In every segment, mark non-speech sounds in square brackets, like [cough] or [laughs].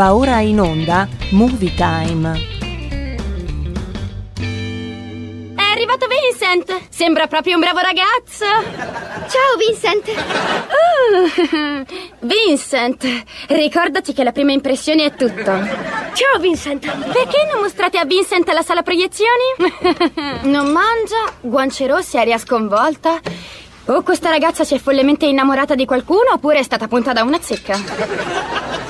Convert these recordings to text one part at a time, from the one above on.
Va ora in onda Movie Time. È arrivato Vincent! Sembra proprio un bravo ragazzo! Ciao Vincent! Uh, [laughs] Vincent, ricordati che la prima impressione è tutto. Ciao Vincent! Perché non mostrate a Vincent la sala proiezioni? [laughs] non mangia, guance rosse, aria sconvolta. O questa ragazza si è follemente innamorata di qualcuno oppure è stata punta da una zecca.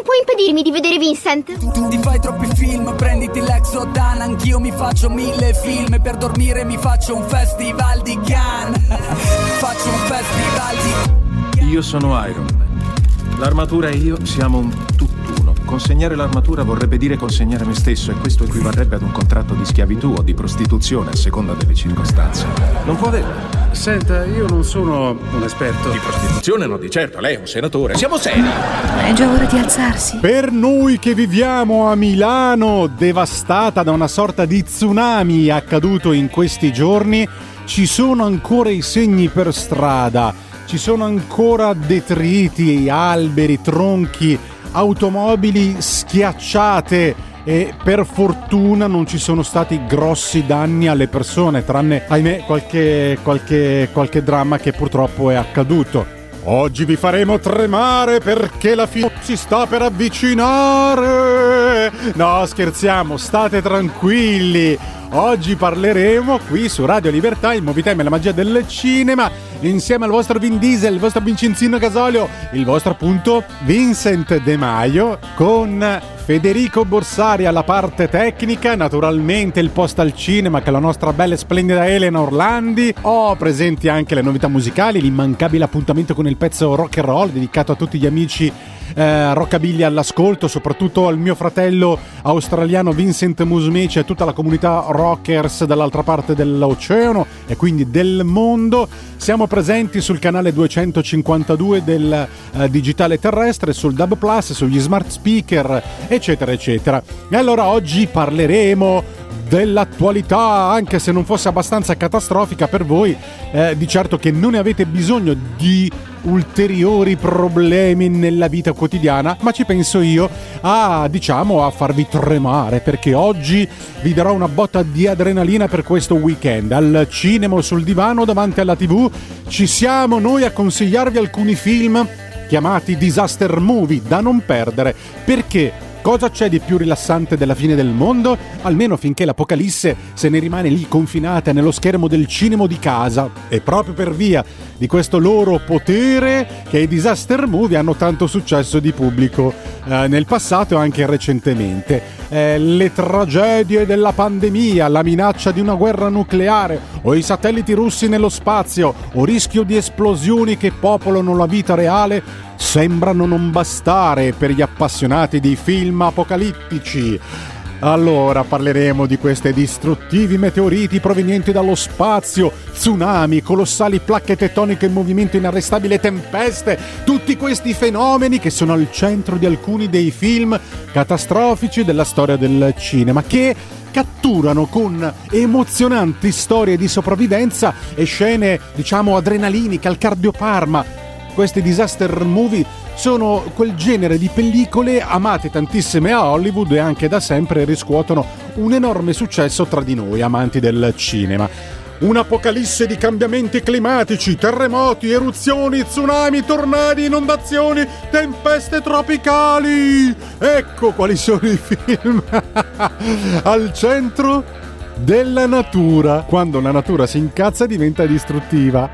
Non puoi impedirmi di vedere Vincent. Ti fai troppi film, prenditi l'Exodan. Anch'io mi faccio mille film. Per dormire mi faccio un festival di Cannes. faccio un festival di. Io sono Iron Man. L'armatura e io siamo un tutt'uno. Consegnare l'armatura vorrebbe dire consegnare me stesso e questo equivarrebbe ad un contratto di schiavitù o di prostituzione a seconda delle circostanze. Non può averlo. Senta, io non sono un esperto. Di prostituzione no, di certo, lei è un senatore. Siamo seri. È già ora di alzarsi. Per noi che viviamo a Milano, devastata da una sorta di tsunami accaduto in questi giorni, ci sono ancora i segni per strada, ci sono ancora detriti, alberi, tronchi, automobili schiacciate e per fortuna non ci sono stati grossi danni alle persone, tranne, ahimè, qualche, qualche, qualche dramma che purtroppo è accaduto. Oggi vi faremo tremare perché la fine si sta per avvicinare. No, scherziamo, state tranquilli. Oggi parleremo qui su Radio Libertà, il Movie Time e la magia del cinema, insieme al vostro Vin Diesel, il vostro Vincenzino Gasolio, il vostro appunto Vincent De Maio, con Federico Borsari alla parte tecnica, naturalmente il post al cinema che la nostra bella e splendida Elena Orlandi. Ho presenti anche le novità musicali, l'immancabile appuntamento con il pezzo rock and roll dedicato a tutti gli amici eh, rockabilly all'ascolto, soprattutto al mio fratello australiano Vincent Musmeci e a tutta la comunità rockers dall'altra parte dell'oceano e quindi del mondo. Siamo presenti sul canale 252 del eh, digitale terrestre, sul Dub Plus, sugli smart speaker, eccetera, eccetera. E allora oggi parleremo dell'attualità, anche se non fosse abbastanza catastrofica per voi, eh, di certo che non ne avete bisogno di ulteriori problemi nella vita quotidiana, ma ci penso io a, diciamo, a farvi tremare, perché oggi vi darò una botta di adrenalina per questo weekend. Al cinema sul divano davanti alla tv ci siamo noi a consigliarvi alcuni film chiamati disaster movie da non perdere, perché Cosa c'è di più rilassante della fine del mondo? Almeno finché l'Apocalisse se ne rimane lì confinata nello schermo del cinema di casa. E proprio per via di questo loro potere che i disaster movie hanno tanto successo di pubblico eh, nel passato e anche recentemente. Eh, le tragedie della pandemia, la minaccia di una guerra nucleare o i satelliti russi nello spazio o rischio di esplosioni che popolano la vita reale sembrano non bastare per gli appassionati di film apocalittici. Allora parleremo di questi distruttivi meteoriti provenienti dallo spazio, tsunami, colossali placche tettoniche in movimento inarrestabile, tempeste, tutti questi fenomeni che sono al centro di alcuni dei film catastrofici della storia del cinema, che catturano con emozionanti storie di sopravvivenza e scene, diciamo, adrenaliniche al cardioparma questi disaster movie sono quel genere di pellicole amate tantissime a Hollywood e anche da sempre riscuotono un enorme successo tra di noi amanti del cinema. Un'apocalisse di cambiamenti climatici, terremoti, eruzioni, tsunami, tornadi, inondazioni, tempeste tropicali. Ecco quali sono i film. [laughs] Al centro della natura. Quando la natura si incazza diventa distruttiva.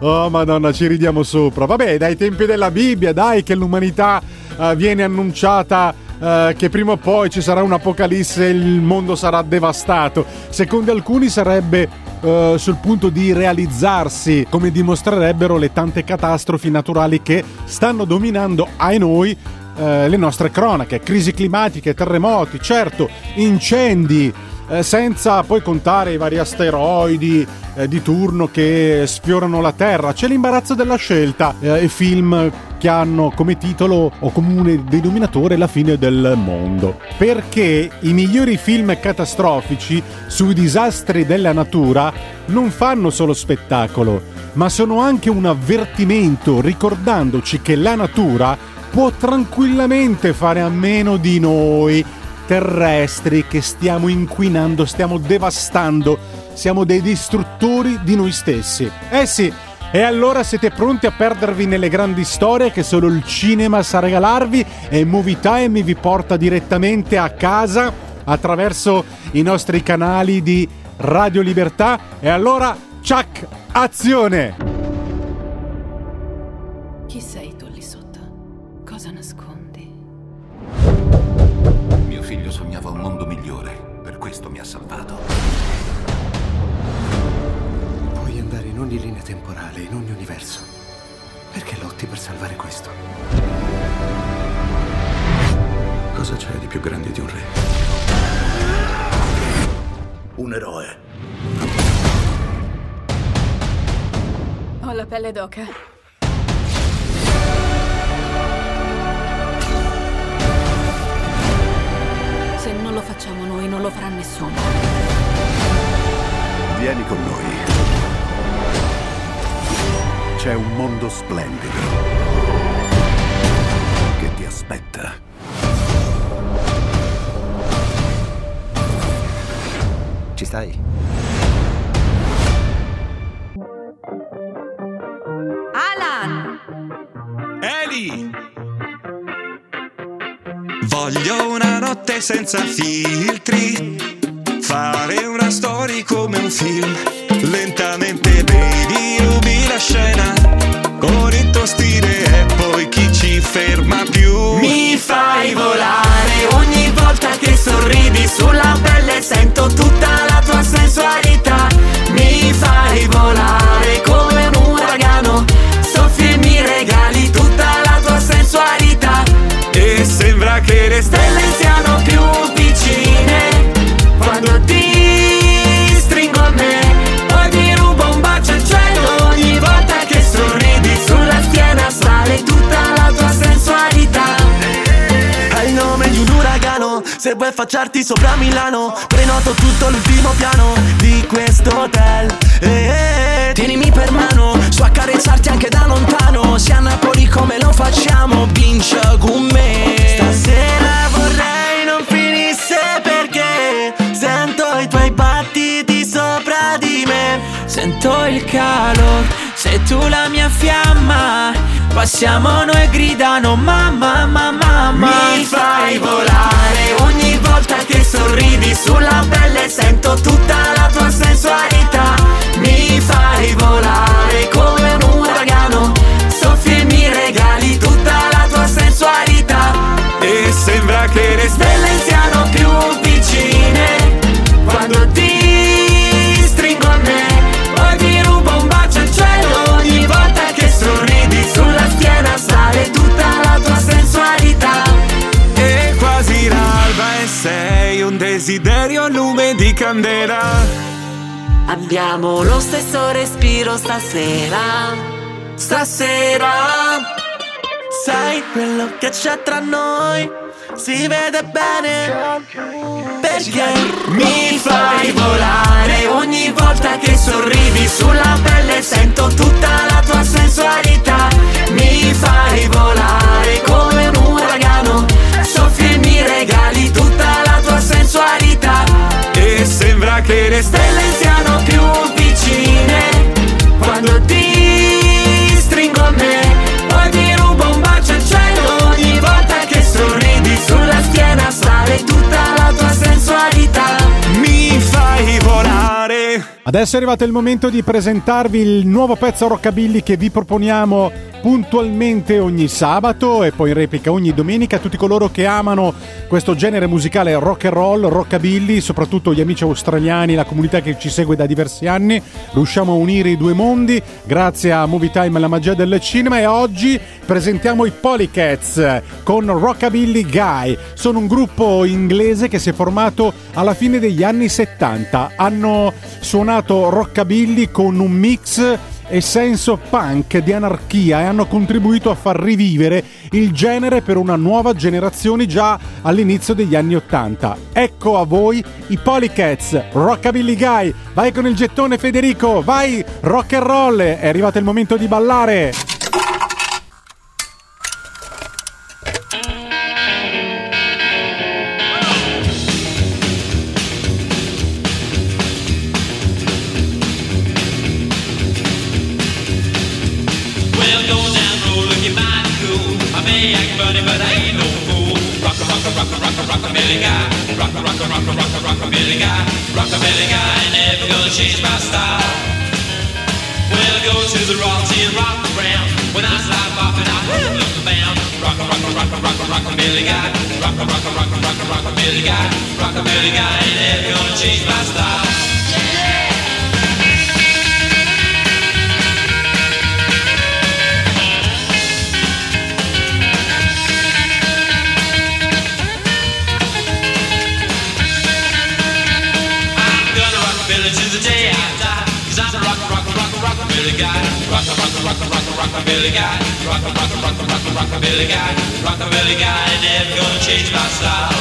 Oh madonna, ci ridiamo sopra. Vabbè, dai tempi della Bibbia, dai che l'umanità uh, viene annunciata uh, che prima o poi ci sarà un'apocalisse e il mondo sarà devastato. Secondo alcuni sarebbe Uh, sul punto di realizzarsi, come dimostrerebbero le tante catastrofi naturali che stanno dominando ai noi uh, le nostre cronache, crisi climatiche, terremoti, certo, incendi, eh, senza poi contare i vari asteroidi eh, di turno che sfiorano la Terra. C'è l'imbarazzo della scelta eh, e film che hanno come titolo o comune denominatore la fine del mondo. Perché i migliori film catastrofici sui disastri della natura non fanno solo spettacolo, ma sono anche un avvertimento ricordandoci che la natura può tranquillamente fare a meno di noi terrestri che stiamo inquinando, stiamo devastando, siamo dei distruttori di noi stessi. Eh sì, e allora siete pronti a perdervi nelle grandi storie che solo il cinema sa regalarvi e Movie Time vi porta direttamente a casa attraverso i nostri canali di Radio Libertà e allora, ciak, azione! Chi sei linea temporale, in ogni universo. Perché lotti per salvare questo? Cosa c'è di più grande di un re? Un eroe. Ho la pelle d'oca. Se non lo facciamo noi, non lo farà nessuno. Vieni con noi. C'è un mondo splendido che ti aspetta. Ci stai? Alan! Eli! Voglio una notte senza filtri, fare una storia come un film. Lentamente Se vuoi affacciarti sopra Milano Prenoto tutto l'ultimo piano di questo hotel. Eh, eh, eh, Tienimi per mano So accarezzarti anche da lontano. Sia a Napoli come lo facciamo Vince con me. Stasera vorrei non finisse perché Sento i tuoi battiti sopra di me. Sento il calore Sei tu la mia fiamma Passiamo noi gridano mamma mamma mamma Mi fai volare ogni volta che sorridi sulla pelle sento tutta la tua sensualità. Mi fai volare come un uragano, soffi e mi regali tutta la tua sensualità. E sembra che le Stelle desiderio lume di candela. Abbiamo lo stesso respiro stasera. Stasera. Sai quello che c'è tra noi Si vede bene Perché Mi fai volare ogni volta che sorridi sulla pelle sento tutta la tua sensualità. Mi fai volare sembra che le Adesso è arrivato il momento di presentarvi il nuovo pezzo rockabilly che vi proponiamo puntualmente ogni sabato e poi in replica ogni domenica. Tutti coloro che amano questo genere musicale rock and roll, rockabilly, soprattutto gli amici australiani, la comunità che ci segue da diversi anni, riusciamo a unire i due mondi grazie a Movie Time e la magia del cinema e oggi presentiamo i Polycats con Rockabilly Guy. Sono un gruppo inglese che si è formato alla fine degli anni 70. Hanno suonato rockabilly con un mix e senso punk di anarchia e hanno contribuito a far rivivere il genere per una nuova generazione già all'inizio degli anni Ottanta. Ecco a voi i Polycats, Rockabilly Guy. Vai con il gettone Federico, vai rock and roll, è arrivato il momento di ballare. To the royalty and rock around. When I start popping, I head look bound. Rock a rock a rock a rock a rock a Billy guy. Rock a rock a rock a rock a rock a Billy guy. Rock a Billy guy, never gonna change my style. Rock a rock a Billy guy. Rock a rock a rock a rock a rock a Billy guy. Rock a rock a rock a rock a rock a Billy guy. Rock a Billy guy, never gonna change my style.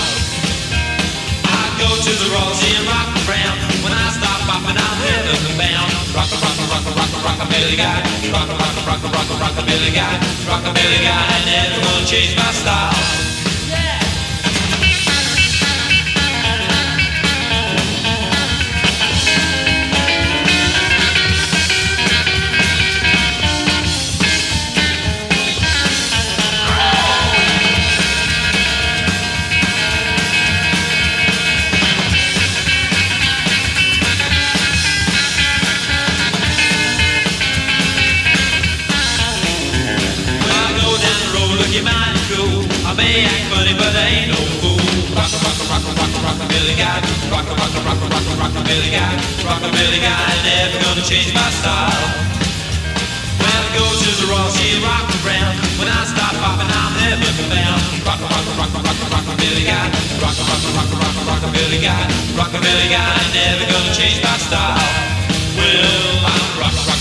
I go to the royalty and rock around. When I stop popping, I'm heaven bound. Rock a rock a rock a rock a rock a Billy guy. Rock a rock a rock a rock a rock a Billy guy. Rock a Billy guy, never gonna change my style. Rock a rock a rock a Billy guy. Rock a rock a rock a rock a rock guy. Rock a Billy guy, never gonna change my style. When I go to the Royal Sea, rock around. When I stop popping, I'm heaven bound. Rock a rock a rock a rock a rock guy. Rock a rock a rock a rock a rock guy. Rock a Billy guy, never gonna change my style. Well, I'm rock rock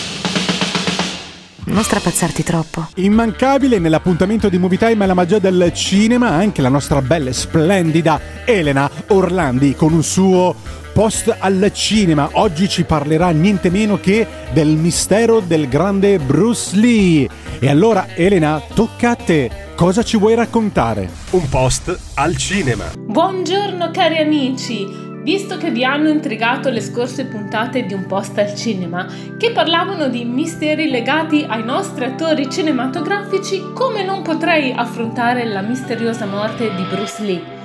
Non strapazzarti troppo. Immancabile nell'appuntamento di Movie Time alla magia del cinema anche la nostra bella e splendida Elena Orlandi con un suo post al cinema. Oggi ci parlerà niente meno che del mistero del grande Bruce Lee. E allora Elena, tocca a te. Cosa ci vuoi raccontare? Un post al cinema. Buongiorno cari amici! Visto che vi hanno intrigato le scorse puntate di Un post al cinema, che parlavano di misteri legati ai nostri attori cinematografici, come non potrei affrontare la misteriosa morte di Bruce Lee?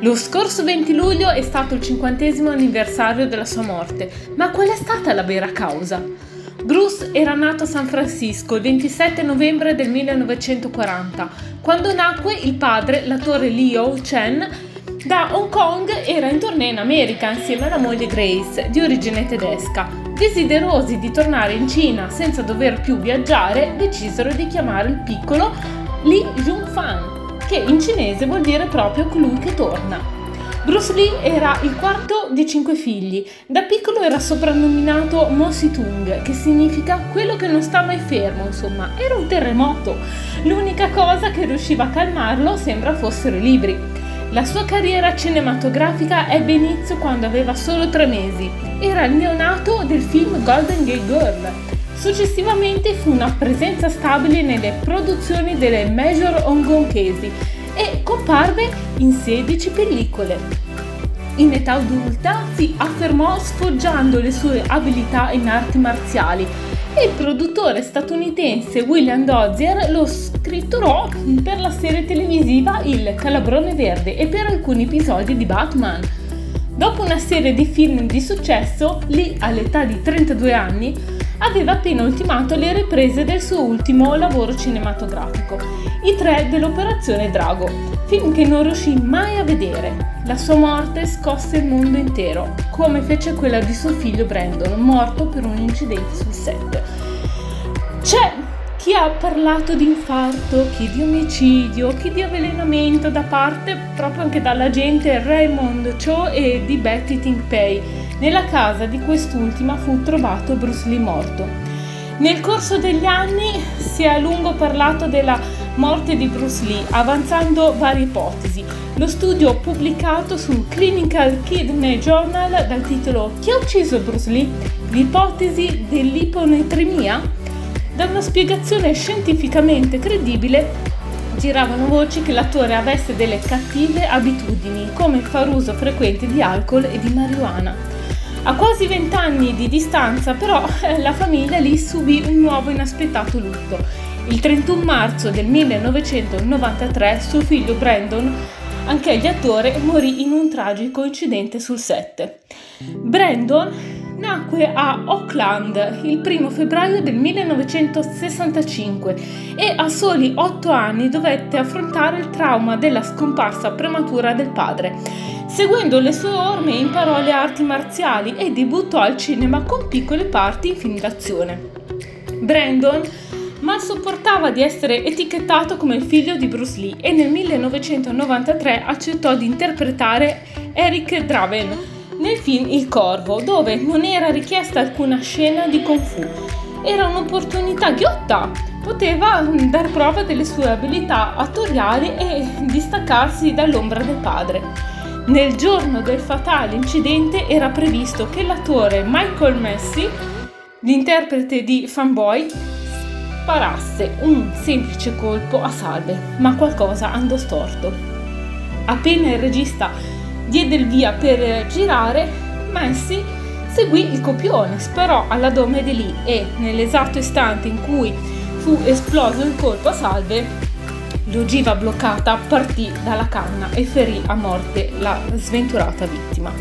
Lo scorso 20 luglio è stato il cinquantesimo anniversario della sua morte, ma qual è stata la vera causa? Bruce era nato a San Francisco il 27 novembre del 1940. Quando nacque, il padre, l'attore Leo Chen, da Hong Kong era in tournée in America insieme alla moglie Grace, di origine tedesca. Desiderosi di tornare in Cina senza dover più viaggiare, decisero di chiamare il piccolo Li Junfan, che in cinese vuol dire proprio colui che torna. Bruce Lee era il quarto di cinque figli. Da piccolo era soprannominato Mo Si-tung, che significa quello che non sta mai fermo, insomma, era un terremoto. L'unica cosa che riusciva a calmarlo sembra fossero i libri. La sua carriera cinematografica ebbe inizio quando aveva solo tre mesi. Era il neonato del film Golden Gate Girl. Successivamente fu una presenza stabile nelle produzioni delle major hongkongesi e comparve in 16 pellicole. In età adulta si affermò sfoggiando le sue abilità in arti marziali e il produttore statunitense William Dozier lo scritturò per la serie televisiva Il Calabrone Verde e per alcuni episodi di Batman. Dopo una serie di film di successo, Lee all'età di 32 anni aveva appena ultimato le riprese del suo ultimo lavoro cinematografico, I tre dell'Operazione Drago, film che non riuscì mai a vedere. La sua morte scosse il mondo intero, come fece quella di suo figlio Brandon, morto per un incidente sul set. C'è chi ha parlato di infarto, chi di omicidio, chi di avvelenamento da parte proprio anche dall'agente Raymond Cho e di Betty Ting-Pei. Nella casa di quest'ultima fu trovato Bruce Lee morto. Nel corso degli anni si è a lungo parlato della morte di Bruce Lee, avanzando varie ipotesi. Lo studio pubblicato sul Clinical Kidney Journal dal titolo Chi ha ucciso Bruce Lee? L'ipotesi dell'iponetremia? Da una spiegazione scientificamente credibile giravano voci che l'attore avesse delle cattive abitudini, come far uso frequente di alcol e di marijuana. A quasi vent'anni di distanza però [laughs] la famiglia lì subì un nuovo inaspettato lutto. Il 31 marzo del 1993 suo figlio Brandon, anch'egli attore, morì in un tragico incidente sul set. Brandon nacque a Auckland il 1 febbraio del 1965 e a soli 8 anni dovette affrontare il trauma della scomparsa prematura del padre. Seguendo le sue orme imparò le arti marziali e debuttò al cinema con piccole parti in film d'azione. Brandon ma sopportava di essere etichettato come il figlio di Bruce Lee e nel 1993 accettò di interpretare Eric Draven, nel film Il Corvo, dove non era richiesta alcuna scena di Kung Fu. Era un'opportunità ghiotta, poteva dar prova delle sue abilità attoriali e distaccarsi dall'ombra del padre. Nel giorno del fatale incidente era previsto che l'attore Michael Messi, l'interprete di Fanboy, sparasse un semplice colpo a salve, ma qualcosa andò storto. Appena il regista diede il via per girare, Messi seguì il copione, sparò alla dome di lì e nell'esatto istante in cui fu esploso il colpo a salve, l'ogiva bloccata partì dalla canna e ferì a morte la sventurata vittima.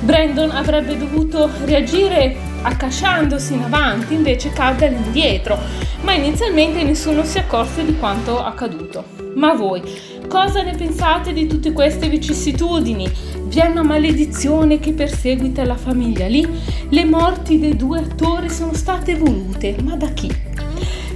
Brandon avrebbe dovuto reagire accasciandosi in avanti, invece cadde all'indietro, ma inizialmente nessuno si accorse di quanto accaduto. Ma voi, Cosa ne pensate di tutte queste vicissitudini? Vi è una maledizione che perseguita la famiglia lì? Le morti dei due attori sono state volute, ma da chi?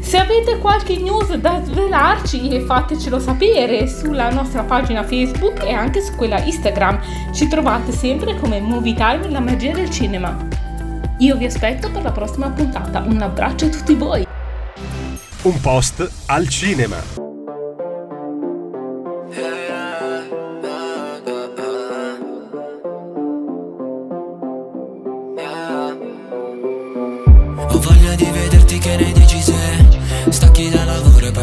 Se avete qualche news da svelarci fatecelo sapere sulla nostra pagina Facebook e anche su quella Instagram. Ci trovate sempre come Movie Time la magia del cinema. Io vi aspetto per la prossima puntata. Un abbraccio a tutti voi. Un post al cinema.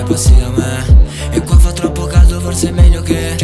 Passi da me E qua fa troppo caldo, forse è meglio che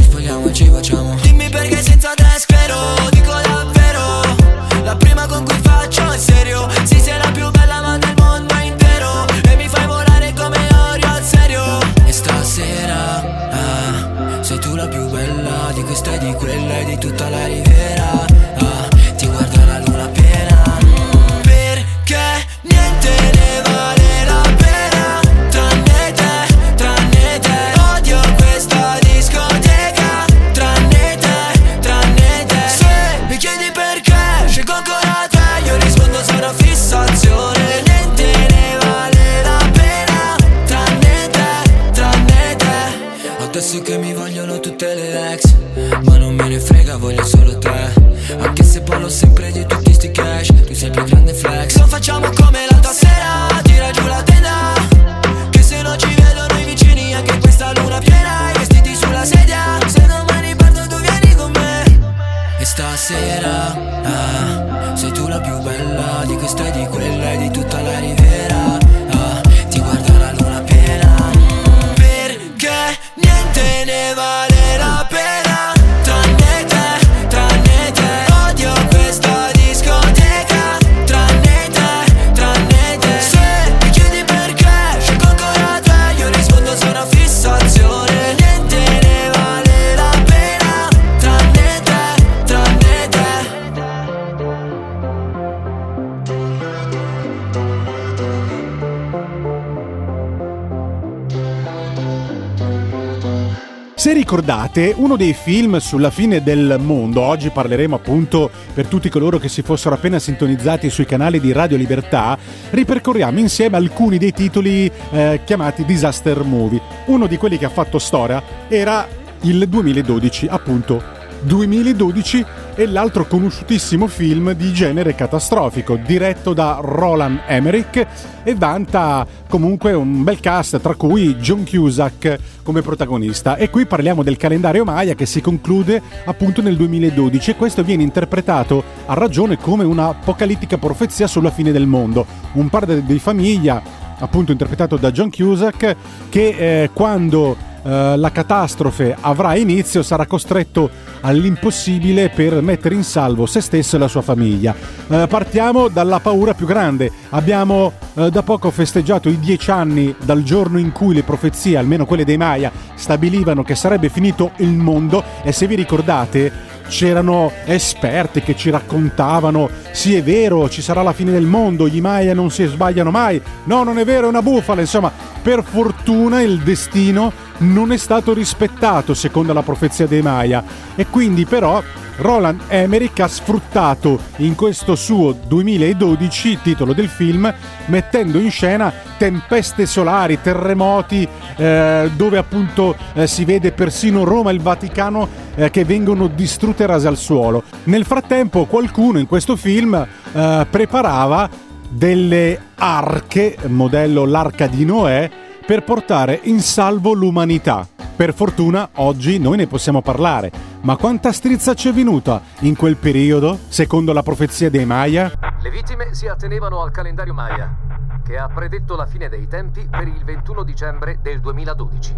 ricordate, uno dei film sulla fine del mondo, oggi parleremo appunto per tutti coloro che si fossero appena sintonizzati sui canali di Radio Libertà, ripercorriamo insieme alcuni dei titoli eh, chiamati disaster movie. Uno di quelli che ha fatto storia era il 2012, appunto 2012 e l'altro conosciutissimo film di genere catastrofico, diretto da Roland Emmerich e vanta comunque un bel cast, tra cui John Cusack come protagonista. E qui parliamo del calendario Maya che si conclude appunto nel 2012 e questo viene interpretato a ragione come un'apocalittica profezia sulla fine del mondo. Un padre di famiglia, appunto interpretato da John Cusack, che eh, quando Uh, la catastrofe avrà inizio, sarà costretto all'impossibile per mettere in salvo se stesso e la sua famiglia. Uh, partiamo dalla paura più grande. Abbiamo uh, da poco festeggiato i dieci anni dal giorno in cui le profezie, almeno quelle dei Maya, stabilivano che sarebbe finito il mondo e se vi ricordate c'erano esperti che ci raccontavano sì è vero ci sarà la fine del mondo gli Maya non si sbagliano mai. No non è vero è una bufala. Insomma per fortuna il destino non è stato rispettato secondo la profezia dei Maya e quindi però Roland Emmerich ha sfruttato in questo suo 2012 titolo del film mettendo in scena tempeste solari, terremoti eh, dove appunto eh, si vede persino Roma e il Vaticano eh, che vengono distrutte e rase al suolo. Nel frattempo qualcuno in questo film eh, preparava delle arche, modello l'arca di Noè, per portare in salvo l'umanità. Per fortuna oggi noi ne possiamo parlare, ma quanta strizza ci è venuta in quel periodo, secondo la profezia dei Maya? Le vittime si attenevano al calendario Maya, che ha predetto la fine dei tempi per il 21 dicembre del 2012.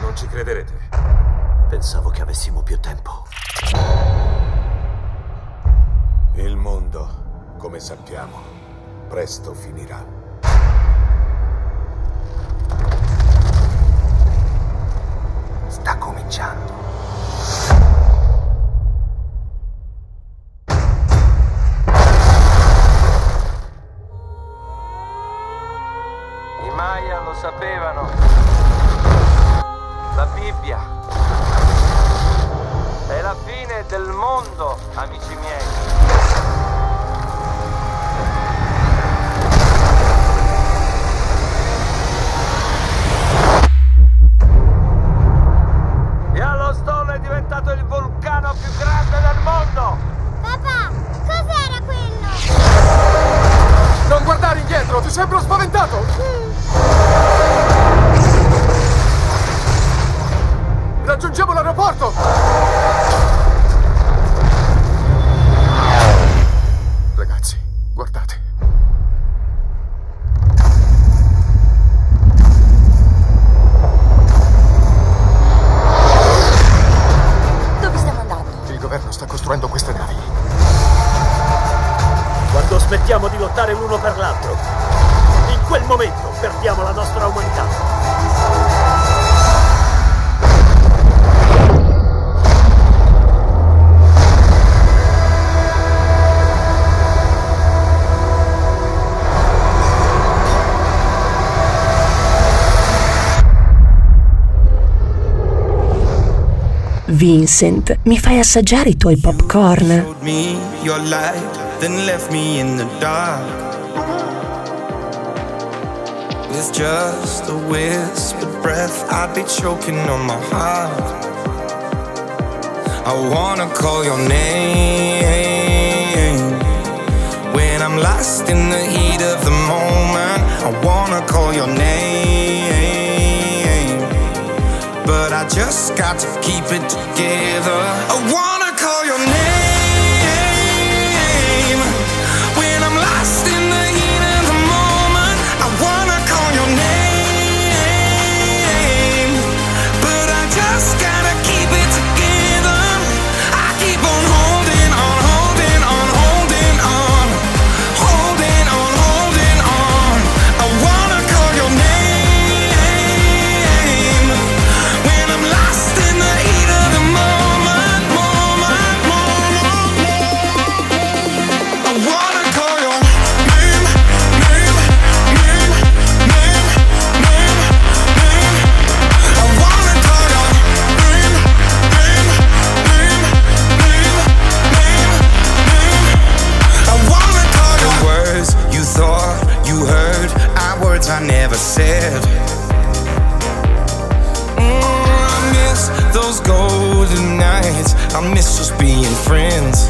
Non ci crederete. Pensavo che avessimo più tempo. Il mondo, come sappiamo, presto finirà. Sta cominciando. I Maya lo sapevano. La Bibbia. È la fine del mondo, amici miei. Vincent, mi fai assaggiare i tuoi popcorn? With just a whispered breath, I'd be choking on my heart. I wanna call your name when I'm lost in the heat of the moment. I wanna call your name, I just got to keep it together. I wanna I miss us being friends.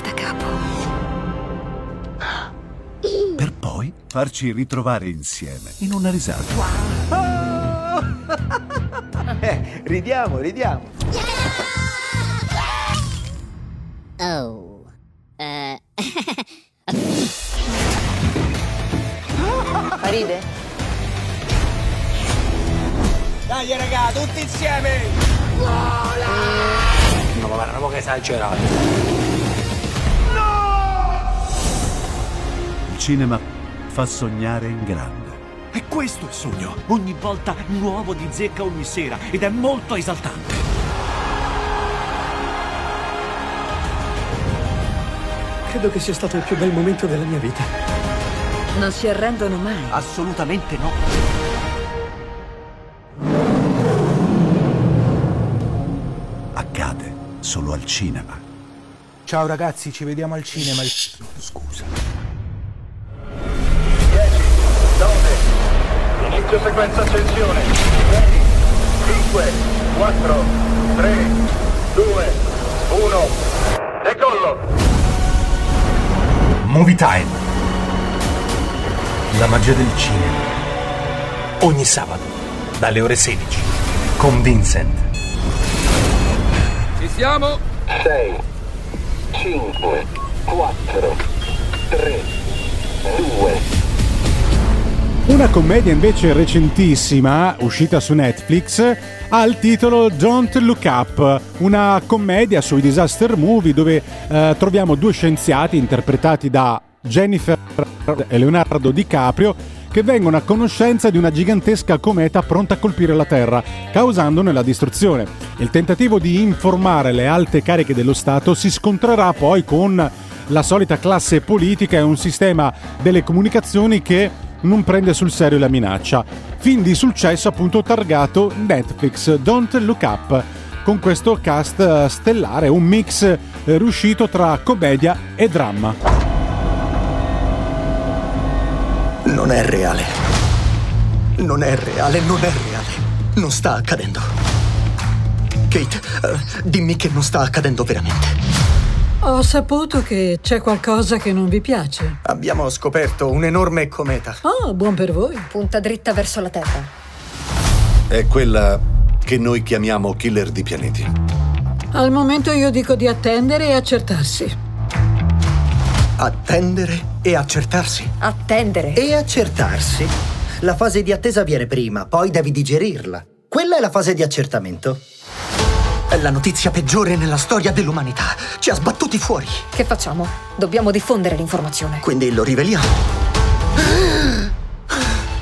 farci ritrovare insieme in una risata. [laughs] Eh, ridiamo, ridiamo. Oh. Eh. Ride? Dai raga, tutti insieme! No, ma guarda, che esagerato. Il cinema fa sognare in grande. E questo è il sogno. Ogni volta nuovo di zecca ogni sera ed è molto esaltante. Credo che sia stato il più bel momento della mia vita. Non si arrendono mai. Assolutamente no. Accade solo al cinema. Ciao ragazzi, ci vediamo al cinema. Scusa. Inizio sequenza accensione. 5, 4, 3, 2, 1, decollo. Movie Time. La magia del cinema. Ogni sabato, dalle ore 16. Con Vincent. Ci siamo? 6, 5, 4, 3, 2, Una commedia invece recentissima, uscita su Netflix, ha il titolo Don't Look Up, una commedia sui disaster movie dove eh, troviamo due scienziati interpretati da Jennifer e Leonardo DiCaprio che vengono a conoscenza di una gigantesca cometa pronta a colpire la Terra, causandone la distruzione. Il tentativo di informare le alte cariche dello Stato si scontrerà poi con la solita classe politica e un sistema delle comunicazioni che non prende sul serio la minaccia. Film di successo appunto targato Netflix Don't Look Up con questo cast eh, stellare, un mix eh, riuscito tra commedia e dramma. Non è reale. Non è reale, non è reale. Non sta accadendo. Kate, eh, dimmi che non sta accadendo veramente. Ho saputo che c'è qualcosa che non vi piace. Abbiamo scoperto un enorme cometa. Oh, buon per voi. Punta dritta verso la Terra. È quella che noi chiamiamo killer di pianeti. Al momento io dico di attendere e accertarsi. Attendere e accertarsi. Attendere. E accertarsi. La fase di attesa viene prima, poi devi digerirla. Quella è la fase di accertamento. È la notizia peggiore nella storia dell'umanità. Ci ha sbattuti fuori. Che facciamo? Dobbiamo diffondere l'informazione. Quindi lo riveliamo.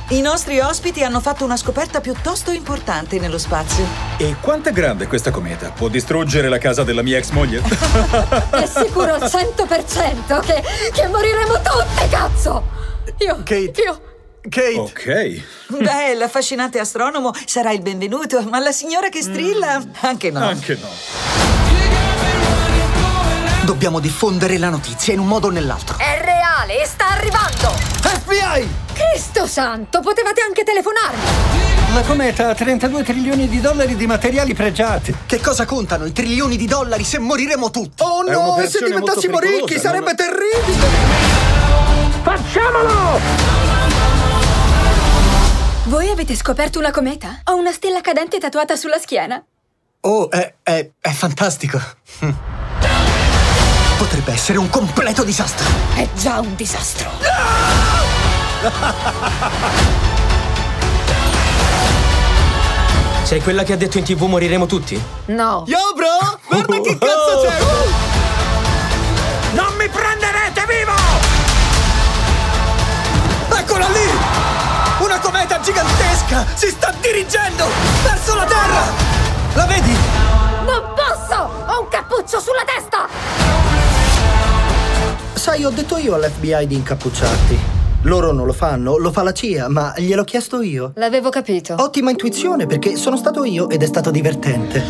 I nostri ospiti hanno fatto una scoperta piuttosto importante nello spazio. E quanto è grande questa cometa? Può distruggere la casa della mia ex moglie? [laughs] È sicuro al 100% che, che moriremo tutti, cazzo! Io... Kate. Io... Kate. Ok. Beh, l'affascinante astronomo sarà il benvenuto, ma la signora che strilla, anche no. Anche no. Dobbiamo diffondere la notizia in un modo o nell'altro. È reale e sta arrivando! FBI! Cristo santo, potevate anche telefonarmi! La cometa ha 32 trilioni di dollari di materiali pregiati. Che cosa contano i trilioni di dollari se moriremo tutti? Oh no, e se diventassimo ricchi sarebbe non- terribile! Facciamolo! Voi avete scoperto una cometa? Ho una stella cadente tatuata sulla schiena. Oh, è, è, è fantastico. Potrebbe essere un completo disastro. È già un disastro. Sei quella che ha detto in tv moriremo tutti? No. Yo, bro! Guarda che cazzo c'è! Gigantesca si sta dirigendo verso la Terra! La vedi? Non posso! Ho un cappuccio sulla testa! Sai, ho detto io all'FBI di incappucciarti. Loro non lo fanno, lo fa la CIA, ma gliel'ho chiesto io. L'avevo capito. Ottima intuizione, perché sono stato io ed è stato divertente.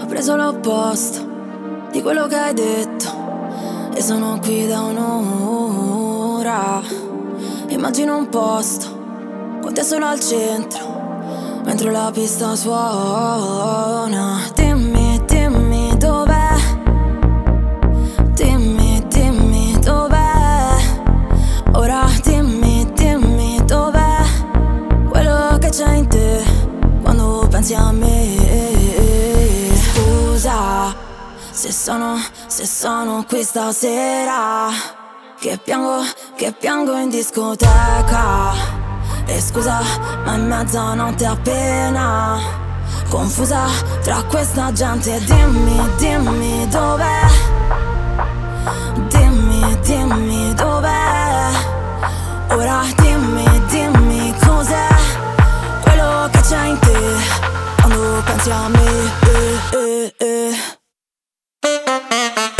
Ho preso l'opposto di quello che hai detto e sono qui da un'ora. Immagino un posto con te solo al centro, mentre la pista suona. Dimmi, dimmi dov'è. Dimmi, dimmi dov'è. Ora dimmi, dimmi dov'è. Quello che c'è in te quando pensi a me. Scusa se sono, se sono qui stasera. Che piango, che piango in discoteca. E scusa, ma è mezzanotte appena. Confusa tra questa gente. Dimmi, dimmi dov'è. Dimmi, dimmi dov'è. Ora dimmi, dimmi cos'è. Quello che c'è in te. Quando pensi a me. eh, eh, eh. Stasera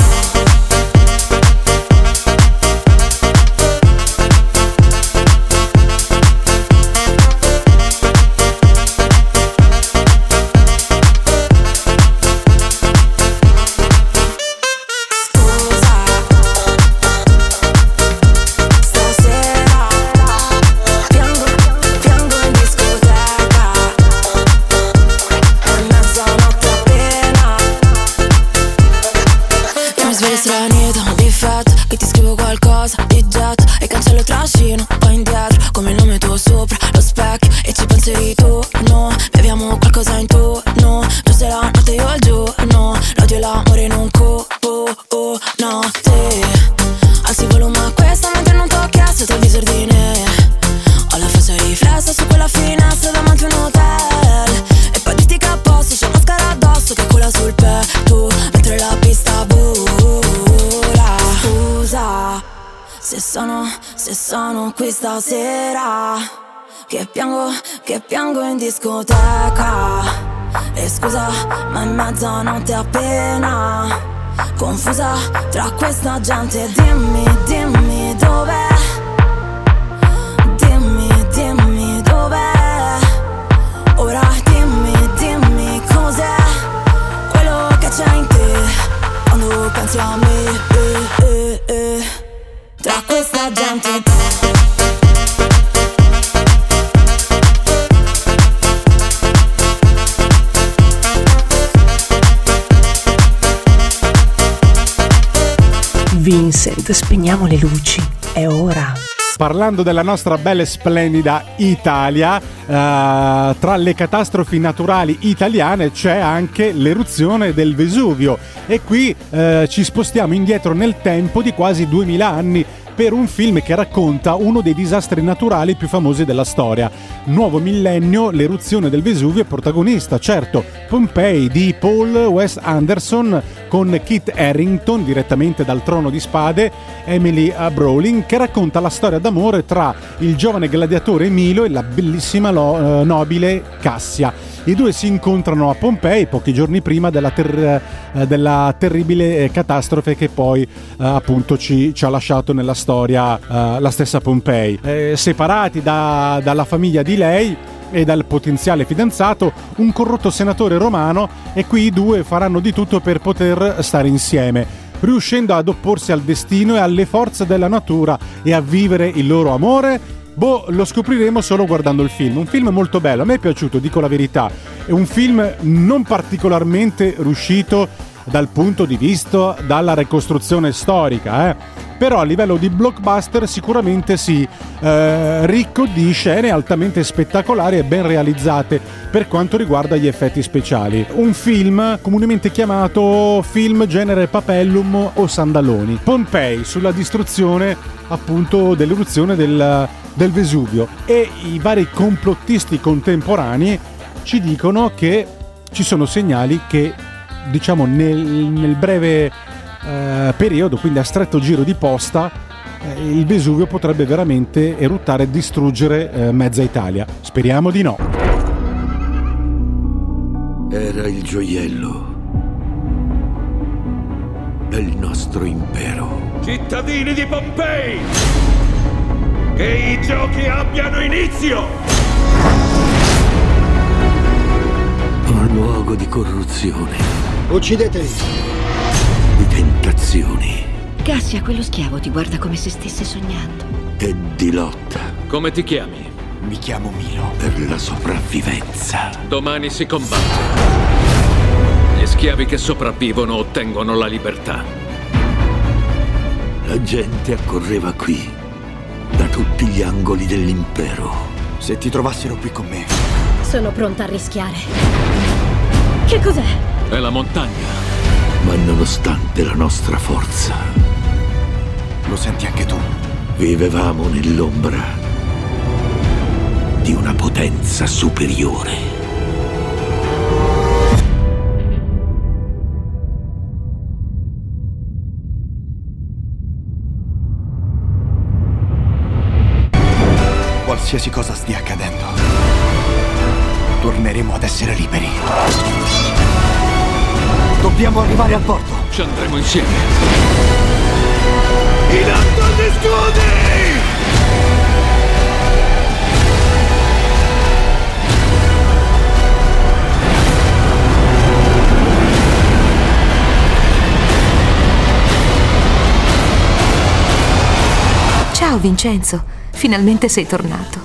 Confusa tra questa gente. Dimmi, dimmi dov'è Vincent, spegniamo le luci. È ora. Parlando della nostra bella e splendida Italia, eh, tra le catastrofi naturali italiane c'è anche l'eruzione del Vesuvio e qui eh, ci spostiamo indietro nel tempo di quasi 2000 anni per un film che racconta uno dei disastri naturali più famosi della storia. Nuovo millennio, l'eruzione del Vesuvio è protagonista, certo, Pompei di Paul Wes Anderson con Kit Harrington direttamente dal Trono di Spade, Emily Brolin, che racconta la storia d'amore tra il giovane gladiatore Milo e la bellissima lo- eh, nobile Cassia. I due si incontrano a Pompei pochi giorni prima della, ter- eh, della terribile eh, catastrofe che poi eh, appunto ci, ci ha lasciato nella storia eh, la stessa Pompei. Eh, separati da- dalla famiglia di lei, e dal potenziale fidanzato, un corrotto senatore romano e qui i due faranno di tutto per poter stare insieme, riuscendo ad opporsi al destino e alle forze della natura e a vivere il loro amore. Boh, lo scopriremo solo guardando il film. Un film molto bello, a me è piaciuto, dico la verità. È un film non particolarmente riuscito dal punto di vista dalla ricostruzione storica, eh. Però a livello di blockbuster sicuramente sì, eh, ricco di scene altamente spettacolari e ben realizzate per quanto riguarda gli effetti speciali. Un film comunemente chiamato film genere Papellum o Sandaloni. Pompei sulla distruzione appunto dell'eruzione del, del Vesuvio e i vari complottisti contemporanei ci dicono che ci sono segnali che diciamo nel, nel breve eh, periodo, quindi a stretto giro di posta, eh, il Vesuvio potrebbe veramente eruttare e distruggere eh, mezza Italia. Speriamo di no. Era il gioiello del nostro impero. Cittadini di Pompei! Che i giochi abbiano inizio! Un luogo di corruzione, Uccideteli! Di tentazioni Cassia, quello schiavo ti guarda come se stesse sognando. e di lotta Come ti chiami? Mi chiamo Milo. per la sopravvivenza. Domani si combatte. Gli schiavi che sopravvivono ottengono la libertà. La gente accorreva qui da tutti gli angoli dell'impero. Se ti trovassero qui con me, Sono pronta a rischiare. Che cos'è? È la montagna. Ma nonostante la nostra forza, lo senti anche tu. vivevamo nell'ombra di una potenza superiore. Qualsiasi cosa stia accadendo, torneremo ad essere liberi. Dobbiamo arrivare al porto. Ci andremo insieme. In alto agli scudi! Ciao Vincenzo, finalmente sei tornato.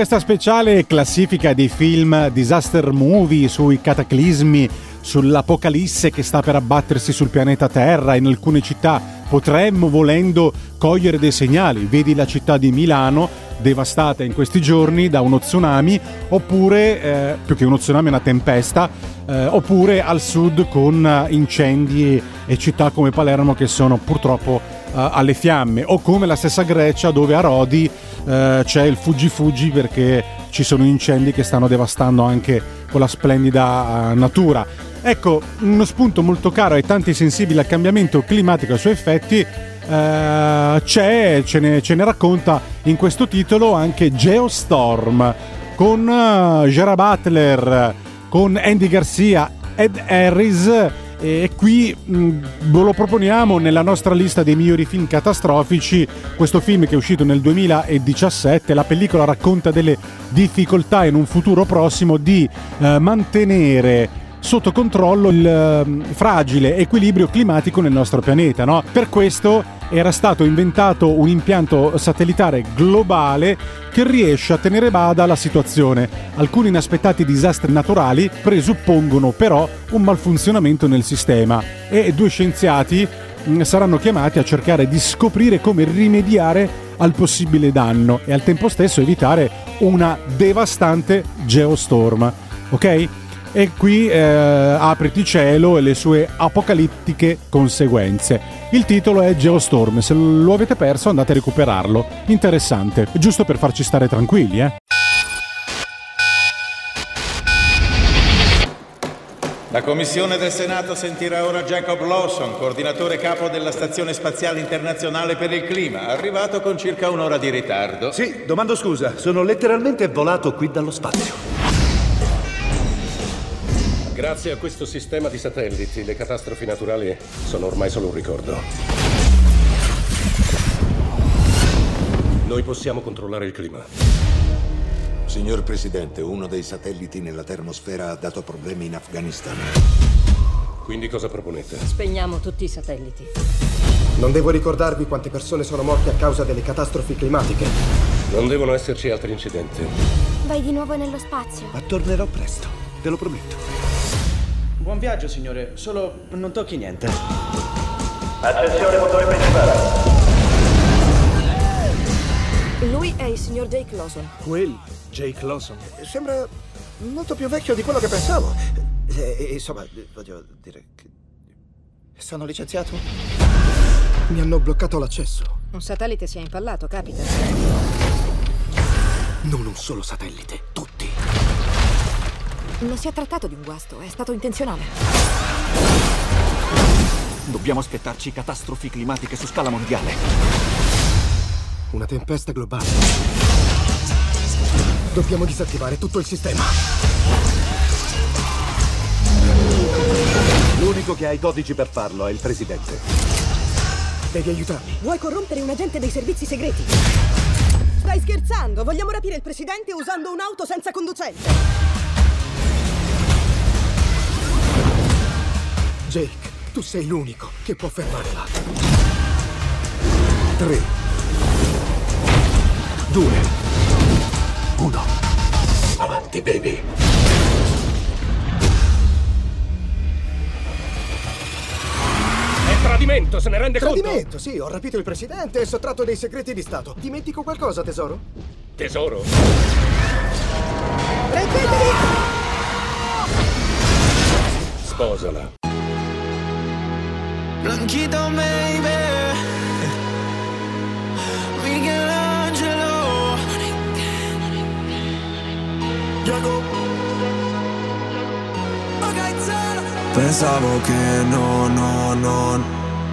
Questa speciale classifica dei film disaster movie sui cataclismi, sull'apocalisse che sta per abbattersi sul pianeta Terra in alcune città, potremmo volendo cogliere dei segnali. Vedi la città di Milano devastata in questi giorni da uno tsunami, oppure eh, più che uno tsunami, una tempesta, eh, oppure al sud con eh, incendi e città come Palermo che sono purtroppo alle fiamme, o come la stessa Grecia dove a Rodi eh, c'è il fuggi fuggi perché ci sono incendi che stanno devastando anche quella splendida eh, natura. Ecco, uno spunto molto caro ai tanti sensibili al cambiamento climatico e ai suoi effetti eh, c'è, ce ne, ce ne, racconta in questo titolo anche Geostorm con uh, Gerard Butler, con Andy Garcia, Ed Harris e qui mh, ve lo proponiamo nella nostra lista dei migliori film catastrofici. Questo film che è uscito nel 2017, la pellicola racconta delle difficoltà in un futuro prossimo di eh, mantenere sotto controllo il eh, fragile equilibrio climatico nel nostro pianeta. No? Per questo era stato inventato un impianto satellitare globale che riesce a tenere bada alla situazione. Alcuni inaspettati disastri naturali presuppongono però un malfunzionamento nel sistema e due scienziati mm, saranno chiamati a cercare di scoprire come rimediare al possibile danno e al tempo stesso evitare una devastante geostorm. Ok? E qui eh, apriti cielo e le sue apocalittiche conseguenze. Il titolo è Geostorm, se lo avete perso andate a recuperarlo. Interessante, giusto per farci stare tranquilli, eh. La Commissione del Senato sentirà ora Jacob Lawson, coordinatore capo della Stazione Spaziale Internazionale per il Clima, arrivato con circa un'ora di ritardo. Sì, domando scusa, sono letteralmente volato qui dallo spazio. Grazie a questo sistema di satelliti, le catastrofi naturali sono ormai solo un ricordo. Noi possiamo controllare il clima. Signor Presidente, uno dei satelliti nella termosfera ha dato problemi in Afghanistan. Quindi cosa proponete? Spegniamo tutti i satelliti. Non devo ricordarvi quante persone sono morte a causa delle catastrofi climatiche. Non devono esserci altri incidenti. Vai di nuovo nello spazio. Ma tornerò presto, te lo prometto. Buon viaggio, signore. Solo non tocchi niente. Accensione motore principale. Lui è il signor Jake Lawson. Quel Jake Lawson. Sembra molto più vecchio di quello che pensavo. Eh, insomma, voglio dire che... Sono licenziato? Mi hanno bloccato l'accesso. Un satellite si è impallato, capita. Non un solo satellite, tutti. Non si è trattato di un guasto, è stato intenzionale. Dobbiamo aspettarci catastrofi climatiche su scala mondiale. Una tempesta globale. Dobbiamo disattivare tutto il sistema. L'unico che ha i codici per farlo è il presidente. Devi aiutarmi. Vuoi corrompere un agente dei servizi segreti? Stai scherzando? Vogliamo rapire il presidente usando un'auto senza conducente. Jake, tu sei l'unico che può fermarla. Tre. Due. Uno. Avanti, baby. È tradimento, se ne rende tradimento, conto? Tradimento, sì, ho rapito il presidente e sottratto dei segreti di Stato. Dimentico qualcosa, tesoro? Tesoro? Prendetevi! Sposala. Blanquito, baby. Michelangelo. Pensavo che no, no, non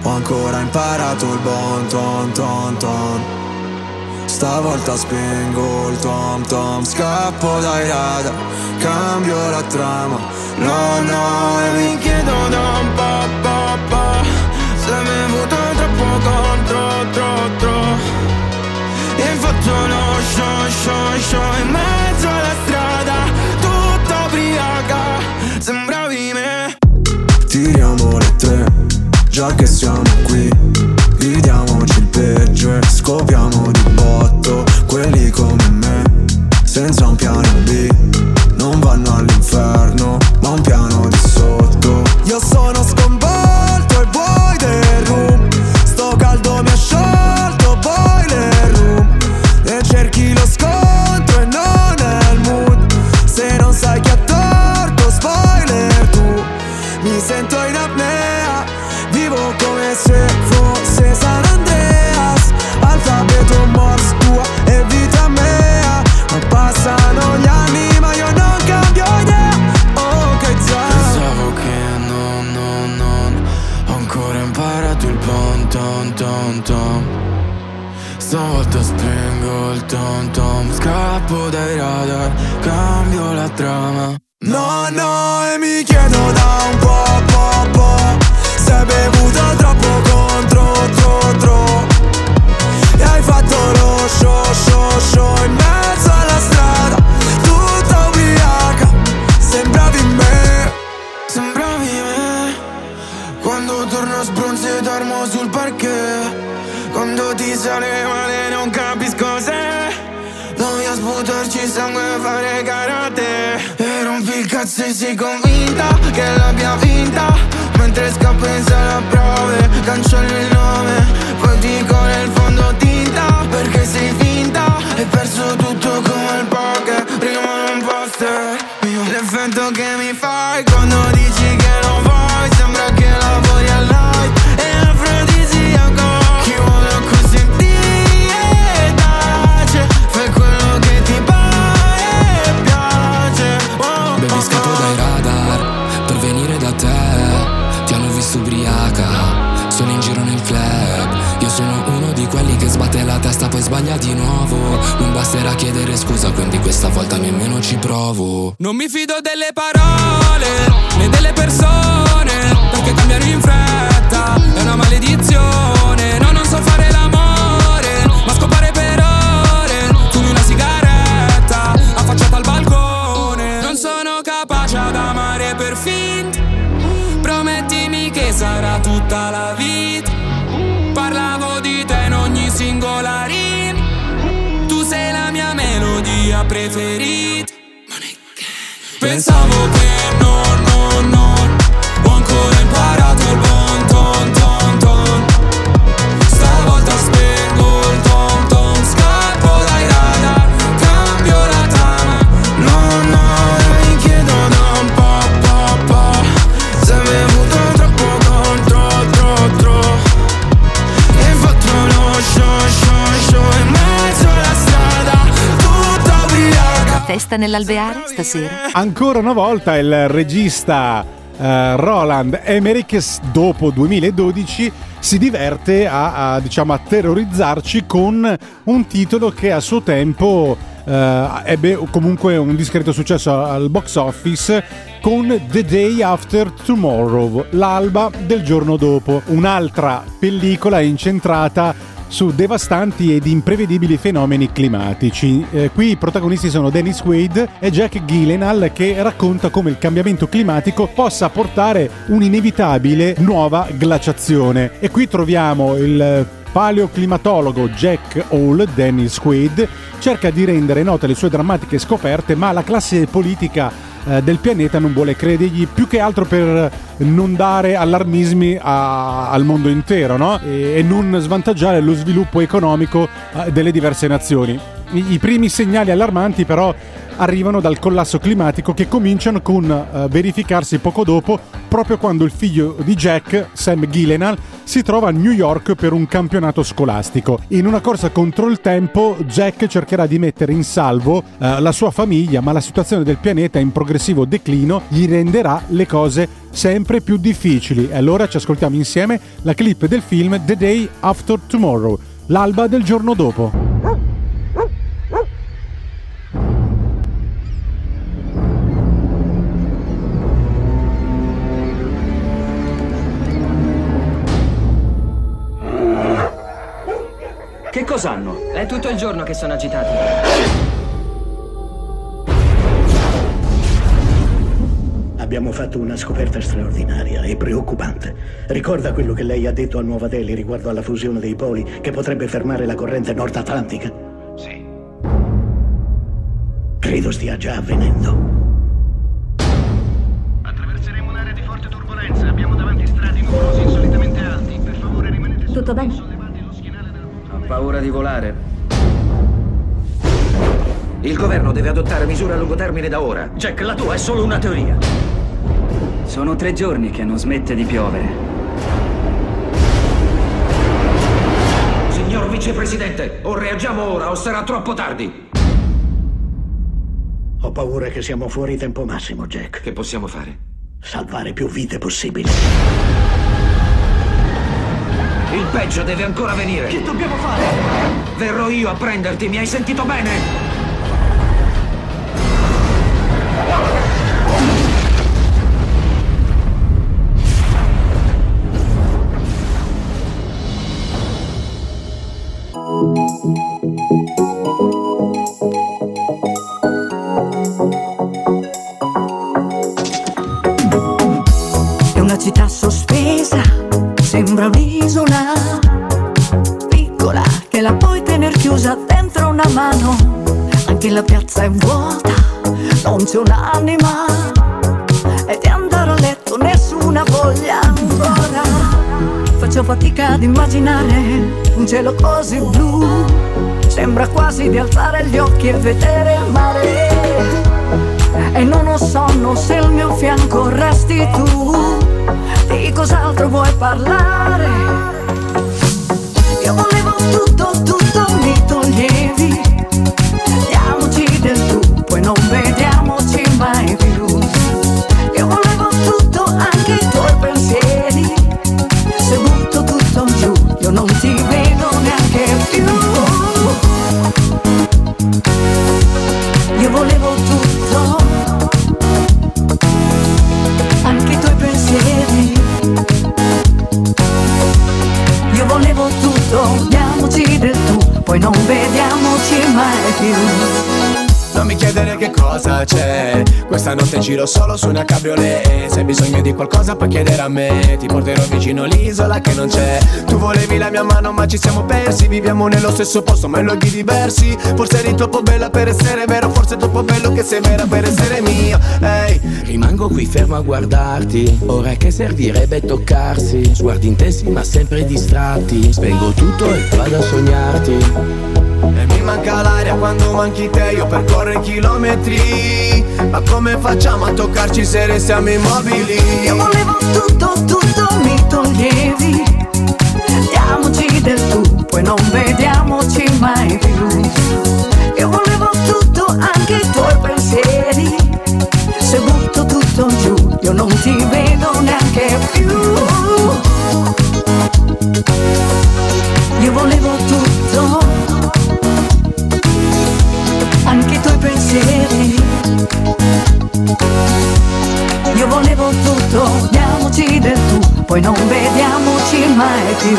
Ho ancora imparato il bon ton ton ton. Stavolta spengo il tom tom. Scappo dai radar Cambio la trama. No, no, e mi chiedo da un po', po', po' Se mi muto troppo contro, tro, tro. E faccio uno show, show, show In mezzo alla strada, tutta ubriaca Sembravi me Tiriamo le tre, già che siamo qui. Gridiamoci il peggio e scopriamo di botto Quelli come me, senza un piano B Non vanno all'inferno. Cambio rompi il cazzo e sei convinta che l'abbia vinta. Mentre scappo in sala prove Cancello il nome. Poi dico nel fondo tinta Perché sei finta. Hai perso tutto come il poker Rimane un poster L'effetto che basterà chiedere scusa quindi questa volta nemmeno ci provo Non mi fido delle parole né delle persone perché cambiano in fretta. È una maledizione. No, non so fare l'amore, ma scopare per ore. Fumi una sigaretta, affacciata al balcone. Non sono capace ad amare per finta. Promettimi che sarà tutta la vita. Melodia preferita. Pensavo che non, non, non Festa nell'alveare stasera? Ancora una volta il regista eh, Roland Emmerich, dopo 2012, si diverte a, a, diciamo, a terrorizzarci con un titolo che a suo tempo eh, ebbe comunque un discreto successo al box office con The Day After Tomorrow, l'alba del giorno dopo, un'altra pellicola incentrata su devastanti ed imprevedibili fenomeni climatici. Eh, qui i protagonisti sono Dennis Quaid e Jack Gyllenhaal che racconta come il cambiamento climatico possa portare un'inevitabile nuova glaciazione. E qui troviamo il paleoclimatologo Jack Hall, Dennis Quaid, cerca di rendere note le sue drammatiche scoperte, ma la classe politica eh, del pianeta non vuole credergli più che altro per non dare allarmismi a- al mondo intero no? e, e non svantaggiare lo sviluppo economico eh, delle diverse nazioni. I, i primi segnali allarmanti però arrivano dal collasso climatico che cominciano con eh, verificarsi poco dopo proprio quando il figlio di Jack, Sam Gyllenhaal, si trova a New York per un campionato scolastico. In una corsa contro il tempo, Jack cercherà di mettere in salvo eh, la sua famiglia, ma la situazione del pianeta in progressivo declino gli renderà le cose sempre più difficili. E allora ci ascoltiamo insieme la clip del film The Day After Tomorrow, l'alba del giorno dopo. Cos'hanno? È tutto il giorno che sono agitati. Abbiamo fatto una scoperta straordinaria e preoccupante. Ricorda quello che lei ha detto a Nuova Delhi riguardo alla fusione dei poli che potrebbe fermare la corrente nord atlantica? Sì. Credo stia già avvenendo. Attraverseremo un'area di forte turbolenza. Abbiamo davanti strati nuvolosi insolitamente alti. Per favore rimanete Tutto bene? Paura di volare. Il governo deve adottare misure a lungo termine da ora. Jack, la tua è solo una teoria. Sono tre giorni che non smette di piovere. Signor vicepresidente, o reagiamo ora o sarà troppo tardi. Ho paura che siamo fuori tempo massimo, Jack. Che possiamo fare? Salvare più vite possibili. Il peggio deve ancora venire. Che dobbiamo fare? Verrò io a prenderti, mi hai sentito bene? Cielo così blu. Sembra quasi di alzare gli occhi e vedere il mare. E non ho sonno se al mio fianco resti tu Di cos'altro vuoi parlare? Io volevo tutto, tutto mi toglievi cosa c'è? Questa notte giro solo su una cabriolet. Se hai bisogno di qualcosa puoi chiedere a me. Ti porterò vicino l'isola che non c'è. Tu volevi la mia mano ma ci siamo persi. Viviamo nello stesso posto ma in luoghi diversi. Forse eri troppo bella per essere vero Forse troppo bello che sei vera per essere mio. Ehi. Rimango qui fermo a guardarti, ora che servirebbe toccarsi. Sguardi intensi ma sempre distratti. Spengo tutto e vado a sognarti. E mi manca l'aria quando manchi te Io percorro chilometri Ma come facciamo a toccarci se restiamo immobili? Io volevo tutto, tutto mi toglievi. Diamoci del tu, poi non vediamoci mai più. Io volevo tutto, anche i tuoi pensieri. Se butto tutto giù, io non ti vedo Volevo tutto, diamoci del tu, poi non vediamoci mai più.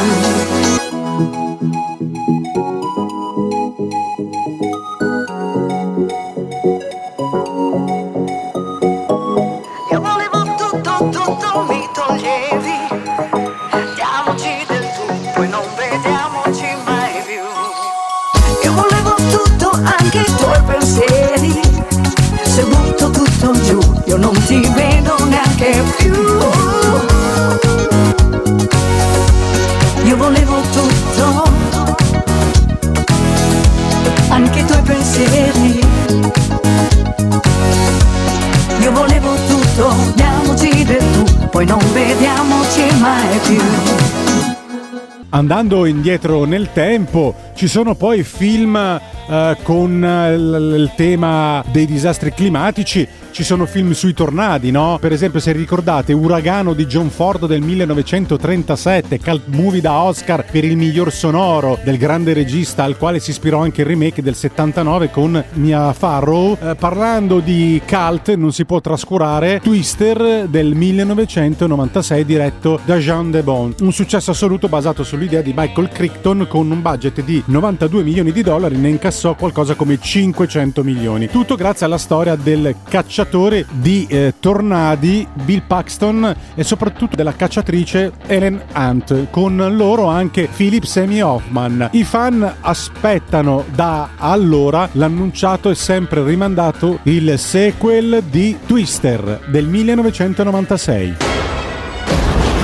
Andando indietro nel tempo, ci sono poi film eh, con eh, l- il tema dei disastri climatici, ci sono film sui tornadi, no? Per esempio, se ricordate, Uragano di John Ford del 1937, cult movie da Oscar per il miglior sonoro del grande regista al quale si ispirò anche il remake del 79 con Mia Farrow. Eh, parlando di cult, non si può trascurare Twister del 1996 diretto da Jean de Bon, un successo assoluto basato sull'idea di Michael Crichton con un budget di 92 milioni di dollari ne incassò qualcosa come 500 milioni. Tutto grazie alla storia del cacciatore di eh, tornadi Bill Paxton e soprattutto della cacciatrice Ellen Hunt, con loro anche Philip Semi Hoffman. I fan aspettano da allora l'annunciato e sempre rimandato il sequel di Twister del 1996.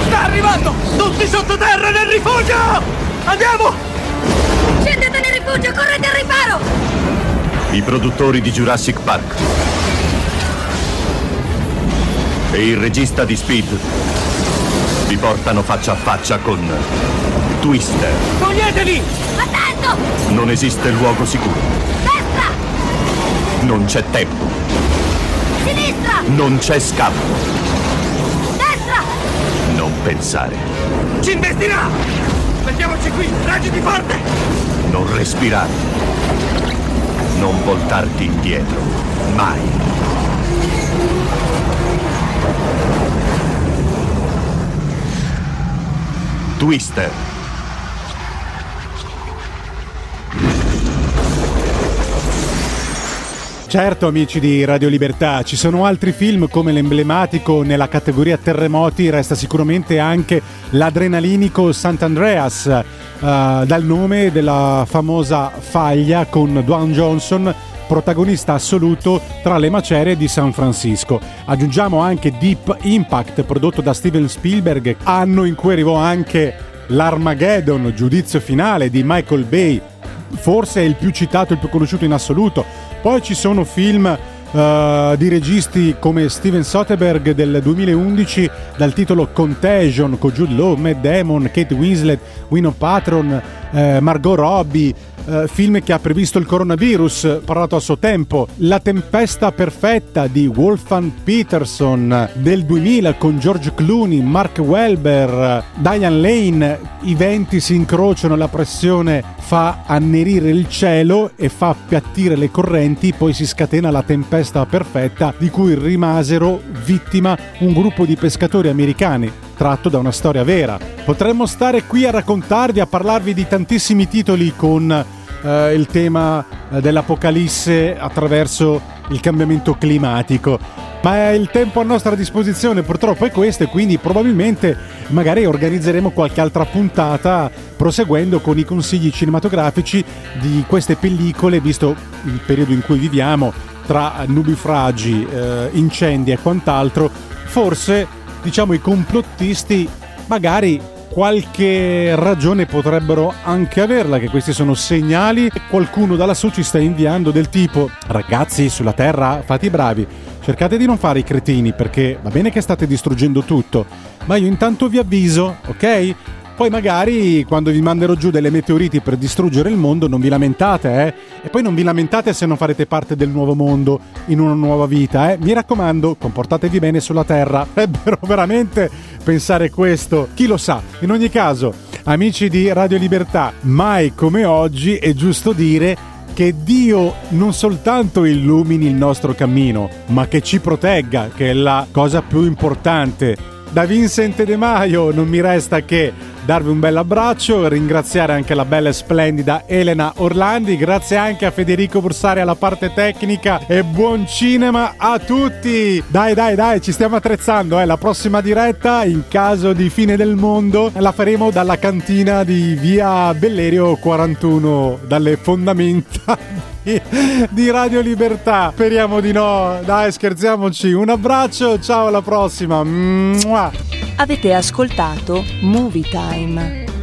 Sta arrivando! Tutti sottoterra nel rifugio! Andiamo! Scendete nel rifugio, correte al riparo! I produttori di Jurassic Park e il regista di Speed vi portano faccia a faccia con Twister. Toglietevi! Attento! Non esiste luogo sicuro. Destra! Non c'è tempo. Sinistra! Non c'è scampo. Destra! Non pensare. Ci investirà! Mettiamoci qui! Reggiti forte! Non respirare. Non voltarti indietro. Mai. Twister. Certo, amici di Radio Libertà, ci sono altri film come l'emblematico nella categoria terremoti, resta sicuramente anche l'adrenalinico Sant'Andreas, eh, dal nome della famosa faglia con Dwayne Johnson, protagonista assoluto tra le macerie di San Francisco. Aggiungiamo anche Deep Impact, prodotto da Steven Spielberg, anno in cui arrivò anche l'Armageddon, giudizio finale di Michael Bay, forse il più citato, il più conosciuto in assoluto. Poi ci sono film Uh, di registi come Steven Soderbergh del 2011 dal titolo Contagion con Jude Law, Matt Damon, Kate Winslet, Wino Patron, uh, Margot Robbie, uh, film che ha previsto il coronavirus, parlato a suo tempo, La tempesta perfetta di Wolfgang Peterson del 2000 con George Clooney, Mark Welber, Diane Lane, i venti si incrociano, la pressione fa annerire il cielo e fa appiattire le correnti, poi si scatena la tempesta perfetta di cui rimasero vittima un gruppo di pescatori americani, tratto da una storia vera. Potremmo stare qui a raccontarvi, a parlarvi di tantissimi titoli con eh, il tema eh, dell'apocalisse attraverso il cambiamento climatico. Ma il tempo a nostra disposizione purtroppo è questo e quindi probabilmente magari organizzeremo qualche altra puntata proseguendo con i consigli cinematografici di queste pellicole, visto il periodo in cui viviamo, tra nubifragi, eh, incendi e quant'altro, forse diciamo i complottisti magari qualche ragione potrebbero anche averla, che questi sono segnali che qualcuno da lassù ci sta inviando del tipo ragazzi sulla Terra fate i bravi, cercate di non fare i cretini perché va bene che state distruggendo tutto, ma io intanto vi avviso, ok? Poi magari quando vi manderò giù delle meteoriti per distruggere il mondo non vi lamentate, eh? E poi non vi lamentate se non farete parte del nuovo mondo in una nuova vita, eh? Mi raccomando, comportatevi bene sulla Terra. [laughs] Ebbero veramente pensare questo? Chi lo sa? In ogni caso, amici di Radio Libertà, mai come oggi è giusto dire che Dio non soltanto illumini il nostro cammino, ma che ci protegga, che è la cosa più importante. Da Vincent De Maio non mi resta che darvi un bel abbraccio, ringraziare anche la bella e splendida Elena Orlandi, grazie anche a Federico Bursari alla parte tecnica e buon cinema a tutti! Dai dai dai, ci stiamo attrezzando, eh. la prossima diretta in caso di fine del mondo la faremo dalla cantina di via Bellerio 41, dalle fondamenta di Radio Libertà. Speriamo di no. Dai, scherziamoci. Un abbraccio, ciao alla prossima. Mua. Avete ascoltato Movie time